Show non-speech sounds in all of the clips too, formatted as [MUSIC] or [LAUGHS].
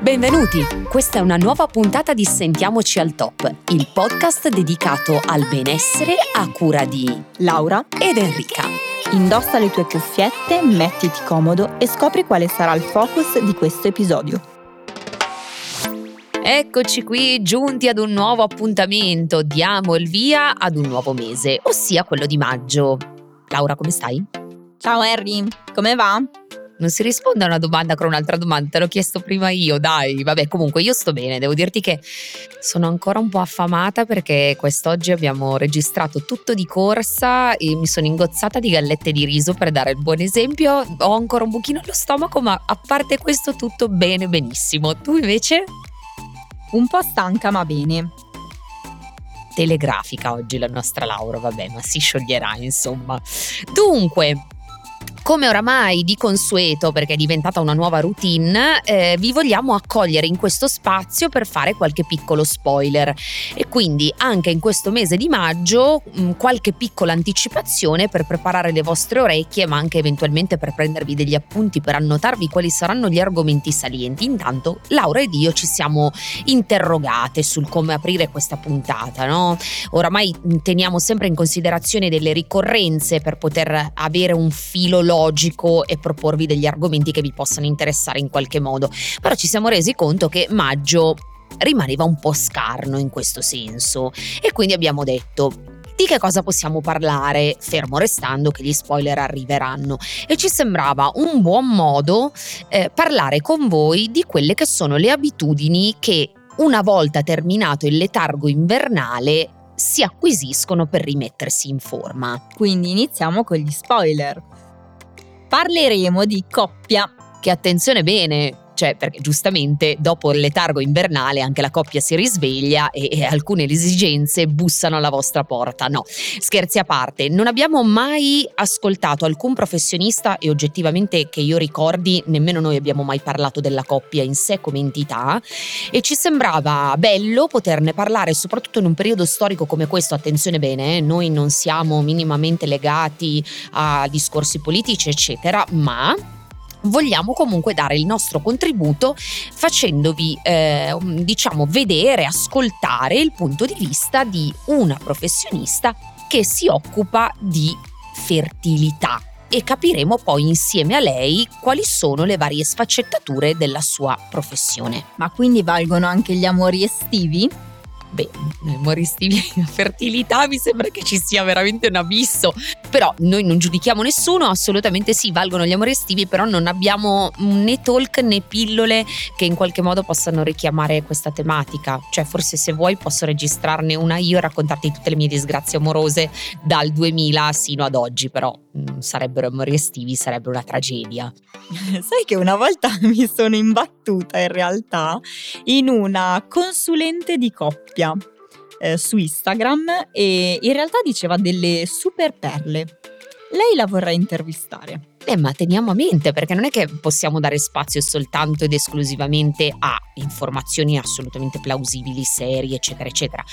Benvenuti! Questa è una nuova puntata di Sentiamoci al Top, il podcast dedicato al benessere a cura di Laura ed Enrica. Indossa le tue cuffiette, mettiti comodo e scopri quale sarà il focus di questo episodio. Eccoci qui giunti ad un nuovo appuntamento, diamo il via ad un nuovo mese, ossia quello di maggio. Laura, come stai? Ciao Harry, come va? Non si risponde a una domanda con un'altra domanda, te l'ho chiesto prima io, dai, vabbè, comunque io sto bene, devo dirti che sono ancora un po' affamata perché quest'oggi abbiamo registrato tutto di corsa e mi sono ingozzata di gallette di riso per dare il buon esempio, ho ancora un pochino allo stomaco, ma a parte questo tutto bene, benissimo. Tu invece? Un po' stanca, ma bene telegrafica oggi la nostra Laura, vabbè, ma si scioglierà insomma. Dunque, come oramai di consueto, perché è diventata una nuova routine, eh, vi vogliamo accogliere in questo spazio per fare qualche piccolo spoiler. E quindi anche in questo mese di maggio mh, mm, qualche piccola anticipazione per preparare le vostre orecchie, ma anche eventualmente per prendervi degli appunti, per annotarvi quali saranno gli argomenti salienti. Intanto Laura ed io ci siamo interrogate sul come aprire questa puntata, no? Oramai mm, teniamo sempre in considerazione delle ricorrenze per poter avere un filo logico logico e proporvi degli argomenti che vi possano interessare in qualche modo. Però ci siamo resi conto che maggio rimaneva un po' scarno in questo senso e quindi abbiamo detto di che cosa possiamo parlare, fermo restando che gli spoiler arriveranno. E ci sembrava un buon modo eh, parlare con voi di quelle che sono le abitudini che una volta terminato il letargo invernale si acquisiscono per rimettersi in forma. Quindi iniziamo con gli spoiler parleremo di coppia. Che attenzione bene, cioè perché giustamente dopo il letargo invernale anche la coppia si risveglia e, e, alcune esigenze bussano alla vostra porta. No, scherzi a parte, non abbiamo mai ascoltato alcun professionista e oggettivamente che io ricordi nemmeno noi abbiamo mai parlato della coppia in sé come entità e ci sembrava bello poterne parlare soprattutto in un periodo storico come questo, attenzione bene, eh, noi non siamo minimamente legati a discorsi politici eccetera, ma vogliamo comunque dare il nostro contributo facendovi eh, diciamo vedere, ascoltare il punto di vista di una professionista che si occupa di fertilità e capiremo poi insieme a lei quali sono le varie sfaccettature della sua professione. Ma quindi valgono anche gli amori estivi? Beh, amori estivi, fertilità mi sembra che ci sia veramente un abisso. Però noi non giudichiamo nessuno, assolutamente sì, valgono gli amori estivi, però non abbiamo né talk né pillole che in qualche modo possano richiamare questa tematica. Cioè, forse se vuoi posso registrarne una io e raccontarti tutte le mie disgrazie amorose dal 2000 sino ad oggi, però sarebbero amori estivi, sarebbe una tragedia. [LAUGHS] Sai che una volta [LAUGHS] mi sono imbattuta in realtà in una consulente di coppia eh, su Instagram e in realtà diceva delle super perle. Lei la vorrei intervistare. Eh, ma teniamo a mente perché non è che possiamo dare spazio soltanto ed esclusivamente a informazioni assolutamente plausibili, serie, eccetera, eccetera.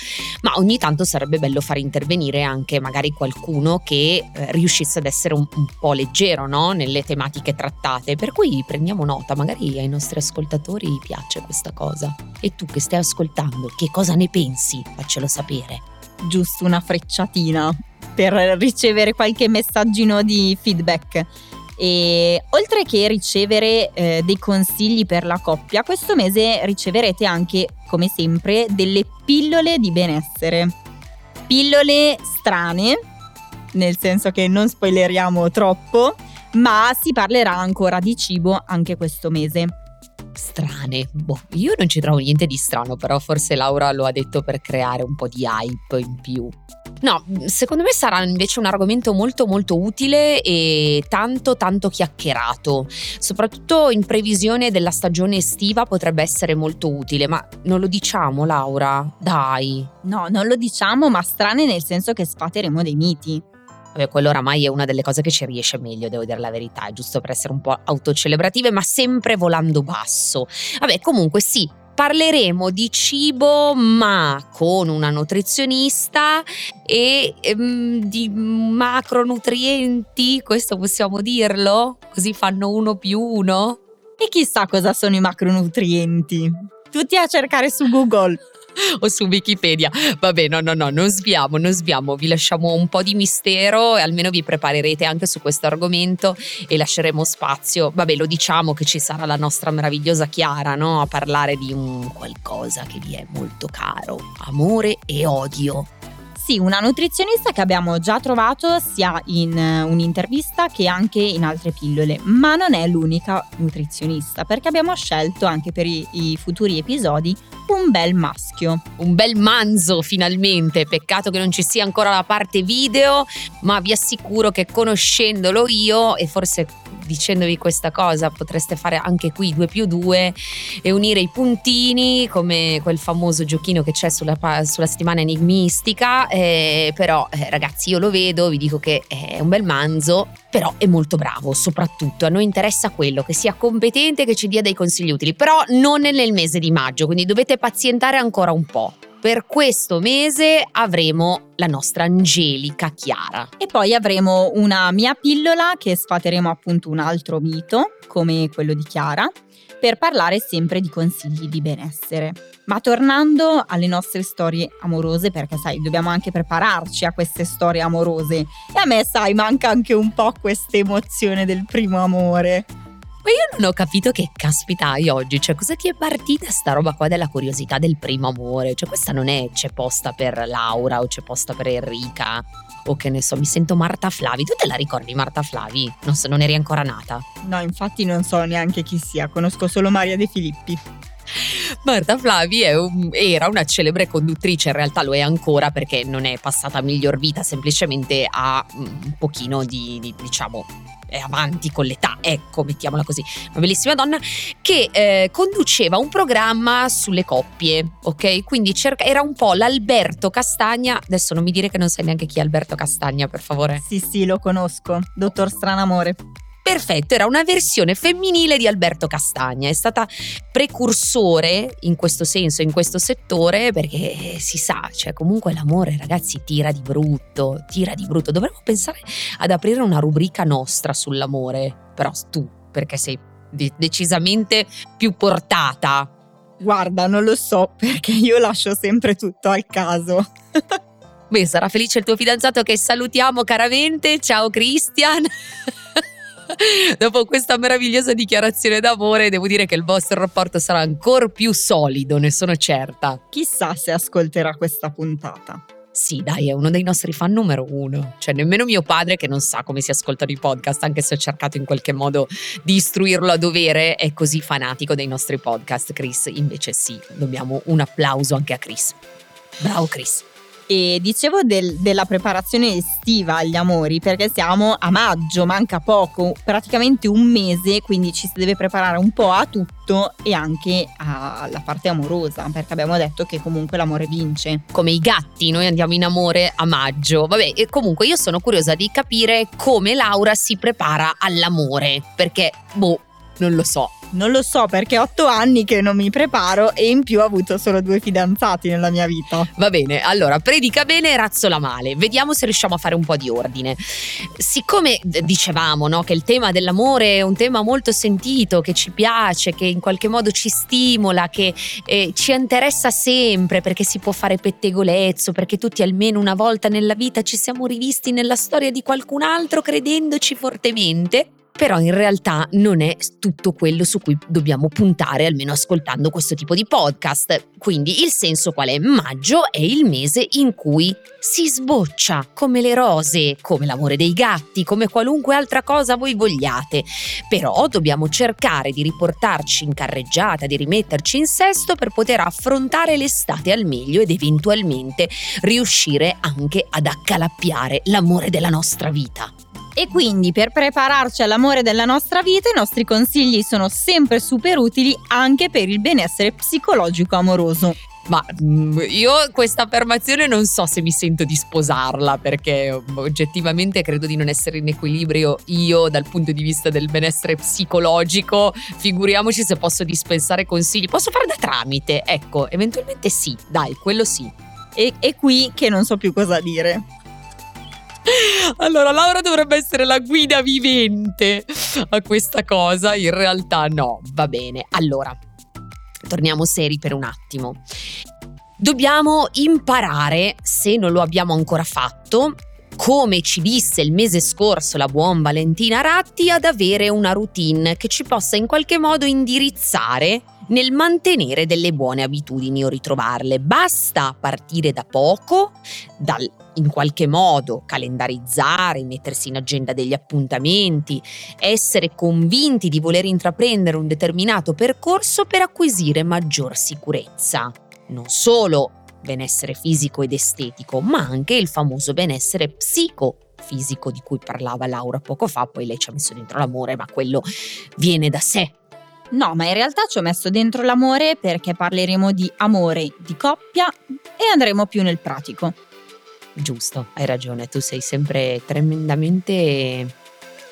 Ma ogni tanto sarebbe bello far intervenire anche magari qualcuno che eh, riuscisse ad essere un, un po' leggero no? nelle tematiche trattate. Per cui prendiamo nota, magari ai nostri ascoltatori piace questa cosa. E tu che stai ascoltando, che cosa ne pensi? Faccelo sapere. Giusto una frecciatina per ricevere qualche messaggino di feedback. E oltre che ricevere eh, dei consigli per la coppia, questo mese riceverete anche, come sempre, delle pillole di benessere. Pillole strane, nel senso che non spoileriamo troppo, ma si parlerà ancora di cibo anche questo mese strane. Boh, io non ci trovo niente di strano, però forse Laura lo ha detto per creare un po' di hype in più. No, secondo me sarà invece un argomento molto molto utile e tanto tanto chiacchierato, soprattutto in previsione della stagione estiva potrebbe essere molto utile, ma non lo diciamo Laura? Dai. No, non lo diciamo, ma strane nel senso che sfateremo dei miti. Vabbè, quello oramai è una delle cose che ci riesce meglio, devo dire la verità, giusto per essere un po' autocelebrative, ma sempre volando basso. Vabbè, comunque sì, parleremo di cibo ma con una nutrizionista e ehm, di macronutrienti, questo possiamo dirlo? Così fanno uno più uno? E chissà cosa sono i macronutrienti. Tutti a cercare su Google. [LAUGHS] o su Wikipedia. Vabbè, no, no, no, non sviamo, non sviamo, vi lasciamo un po' di mistero e almeno vi preparerete anche su questo argomento e lasceremo spazio. Vabbè, lo diciamo che ci sarà la nostra meravigliosa Chiara, no? A parlare di un qualcosa che vi è molto caro, amore e odio. Sì, una nutrizionista che abbiamo già trovato sia in eh, un'intervista che anche in altre pillole, ma non è l'unica nutrizionista perché abbiamo scelto anche per i, i futuri episodi un bel maschio. Un bel manzo finalmente, peccato che non ci sia ancora la parte video, ma vi assicuro che conoscendolo io e forse dicendovi questa cosa potreste fare anche qui 2 più 2 e unire i puntini come quel famoso giochino che c'è sulla, sulla settimana enigmistica, eh, però eh, ragazzi io lo vedo, vi dico che è un bel manzo, però è molto bravo, soprattutto. A noi interessa quello, che sia competente, che ci dia dei consigli utili, però non nel mese di maggio, quindi dovete pazientare ancora un po' per questo mese avremo la nostra Angelica Chiara. E poi avremo una mia pillola che sfateremo appunto un altro mito, come quello di Chiara, per parlare sempre di consigli di benessere. Ma tornando alle nostre storie amorose, perché sai, dobbiamo anche prepararci a queste storie amorose. E a me, sai, manca anche un po' questa emozione del primo amore. Ma io non ho capito che caspita hai oggi, cioè cosa ti è partita sta roba qua della curiosità del primo amore? Cioè questa non è c'è posta per Laura o c'è posta per Enrica o che ne so, mi sento Marta Flavi. Tu te la ricordi Marta Flavi? Non, so, non eri ancora nata? No, infatti non so neanche chi sia, conosco solo Maria De Filippi. Marta Flavi un, era una celebre conduttrice, in realtà lo è ancora perché non è passata a miglior vita, semplicemente ha un pochino di, di diciamo, è avanti con l'età, ecco, mettiamola così, una bellissima donna che eh, conduceva un programma sulle coppie, ok? Quindi cerca, era un po' l'Alberto Castagna, adesso non mi dire che non sai neanche chi è Alberto Castagna, per favore. Sì, sì, lo conosco, dottor Stranamore. Perfetto, era una versione femminile di Alberto Castagna, è stata precursore in questo senso, in questo settore, perché si sa, cioè comunque l'amore ragazzi tira di brutto, tira di brutto. Dovremmo pensare ad aprire una rubrica nostra sull'amore, però tu, perché sei decisamente più portata. Guarda, non lo so, perché io lascio sempre tutto al caso. Beh, sarà felice il tuo fidanzato che salutiamo caramente. Ciao Christian. [LAUGHS] [LAUGHS] Dopo questa meravigliosa dichiarazione d'amore, devo dire che il vostro rapporto sarà ancora più solido, ne sono certa. Chissà se ascolterà questa puntata. Sì, dai, è uno dei nostri fan numero uno. Cioè, nemmeno mio padre, che non sa come si ascoltano i podcast, anche se ho cercato in qualche modo di istruirlo a dovere, è così fanatico dei nostri podcast. Chris, invece, sì, dobbiamo un applauso anche a Chris. Bravo, Chris. E dicevo del, della preparazione estiva agli amori perché siamo a maggio, manca poco, praticamente un mese, quindi ci si deve preparare un po' a tutto e anche alla parte amorosa perché abbiamo detto che comunque l'amore vince. Come i gatti, noi andiamo in amore a maggio. Vabbè, e comunque io sono curiosa di capire come Laura si prepara all'amore perché, boh, non lo so. Non lo so perché ho otto anni che non mi preparo e in più ho avuto solo due fidanzati nella mia vita. Va bene, allora predica bene e razzola male. Vediamo se riusciamo a fare un po' di ordine. Siccome dicevamo no, che il tema dell'amore è un tema molto sentito, che ci piace, che in qualche modo ci stimola, che eh, ci interessa sempre perché si può fare pettegolezzo, perché tutti almeno una volta nella vita ci siamo rivisti nella storia di qualcun altro credendoci fortemente però in realtà non è tutto quello su cui dobbiamo puntare, almeno ascoltando questo tipo di podcast. Quindi il senso qual è? Maggio è il mese in cui si sboccia come le rose, come l'amore dei gatti, come qualunque altra cosa voi vogliate. Però dobbiamo cercare di riportarci in carreggiata, di rimetterci in sesto per poter affrontare l'estate al meglio ed eventualmente riuscire anche ad accalappiare l'amore della nostra vita. E quindi per prepararci all'amore della nostra vita i nostri consigli sono sempre super utili anche per il benessere psicologico amoroso. Ma mm, io questa affermazione non so se mi sento di sposarla perché oggettivamente credo di non essere in equilibrio io dal punto di vista del benessere psicologico. Figuriamoci se posso dispensare consigli. Posso fare da tramite, ecco, eventualmente sì, dai, quello sì. E, e qui che non so più cosa dire. Allora, Laura dovrebbe essere la guida vivente a questa cosa, in realtà no, va bene. Allora, torniamo seri per un attimo. Dobbiamo imparare, se non lo abbiamo ancora fatto, come ci disse il mese scorso la buon Valentina Ratti, ad avere una routine che ci possa in qualche modo indirizzare nel mantenere delle buone abitudini o ritrovarle. Basta partire da poco, dal in qualche modo calendarizzare, mettersi in agenda degli appuntamenti, essere convinti di voler intraprendere un determinato percorso per acquisire maggior sicurezza. Non solo benessere fisico ed estetico, ma anche il famoso benessere psicofisico di cui parlava Laura poco fa, poi lei ci ha messo dentro l'amore, ma quello viene da sé. No, ma in realtà ci ho messo dentro l'amore perché parleremo di amore di coppia e andremo più nel pratico. Giusto, hai ragione, tu sei sempre tremendamente,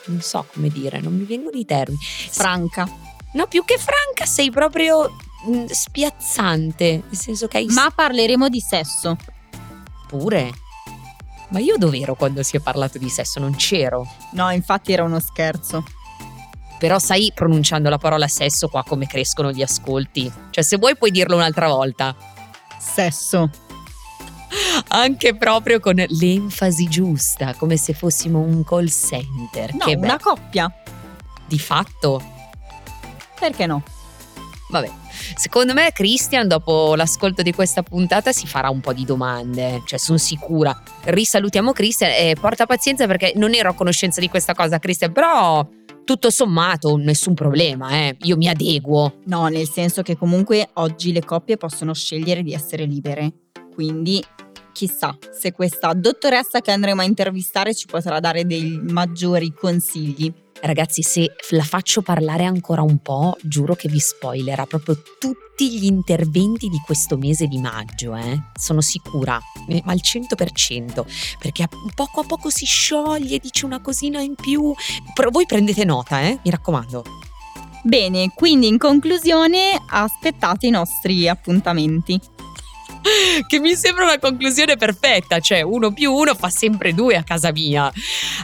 non so come dire, non mi vengono i termini. Franca. No, più che franca, sei proprio mh, spiazzante, nel senso che hai... Ma parleremo di sesso. Pure? Ma io dov'ero quando si è parlato di sesso? Non c'ero. No, infatti era uno scherzo. Però sai, pronunciando la parola sesso qua come crescono gli ascolti. Cioè, se vuoi puoi dirlo un'altra volta. Sesso. Anche proprio con l'enfasi giusta, come se fossimo un call center. No, che una coppia. di fatto Perché no? Vabbè, secondo me Christian dopo l'ascolto di questa puntata si farà un po' di domande, cioè sono sicura. Risalutiamo Christian e porta pazienza perché non ero a conoscenza di questa cosa Christian, però tutto sommato nessun problema, eh. io mi adeguo. No, nel senso che comunque oggi le coppie possono scegliere di essere libere. Quindi chissà se questa dottoressa che andremo a intervistare ci potrà dare dei maggiori consigli. Ragazzi, se la faccio parlare ancora un po', giuro che vi spoilerà proprio tutti gli interventi di questo mese di maggio, eh? Sono sicura, eh, ma al 100%, perché poco a poco si scioglie, dice una cosina in più. Però voi prendete nota, eh? Mi raccomando. Bene, quindi in conclusione aspettate i nostri appuntamenti. [LAUGHS] che mi sembra una conclusione perfetta, cioè uno più uno fa sempre due a casa mia.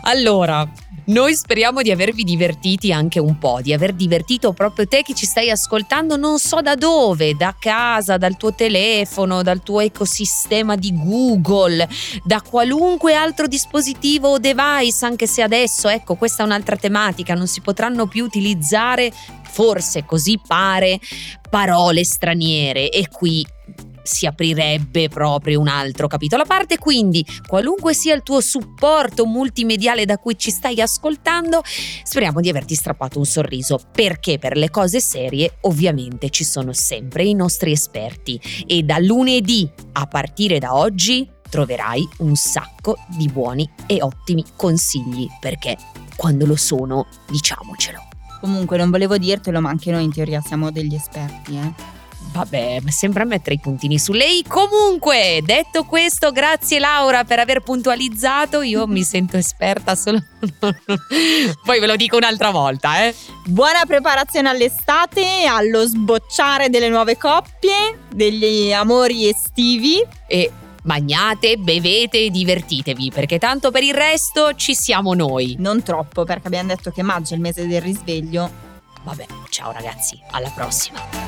Allora, noi speriamo di avervi divertiti anche un po', di aver divertito proprio te che ci stai ascoltando non so da dove, da casa, dal tuo telefono, dal tuo ecosistema di Google, da qualunque altro dispositivo o device, anche se adesso, ecco, questa è un'altra tematica, non si potranno più utilizzare, forse così pare, parole straniere. E qui si aprirebbe proprio un altro capitolo a parte, quindi qualunque sia il tuo supporto multimediale da cui ci stai ascoltando, speriamo di averti strappato un sorriso, perché per le cose serie ovviamente ci sono sempre i nostri esperti e da lunedì a partire da oggi troverai un sacco di buoni e ottimi consigli, perché quando lo sono, diciamocelo. Comunque non volevo dirtelo, ma anche noi in teoria siamo degli esperti, eh. Vabbè, sembra mettere i puntini su lei. Comunque, detto questo, grazie Laura per aver puntualizzato. Io mi [LAUGHS] sento esperta solo. [LAUGHS] Poi ve lo dico un'altra volta, eh. Buona preparazione all'estate, allo sbocciare delle nuove coppie, degli amori estivi. E bagnate, bevete e divertitevi, perché tanto per il resto ci siamo noi. Non troppo, perché abbiamo detto che maggio è il mese del risveglio. Vabbè, ciao ragazzi, alla prossima.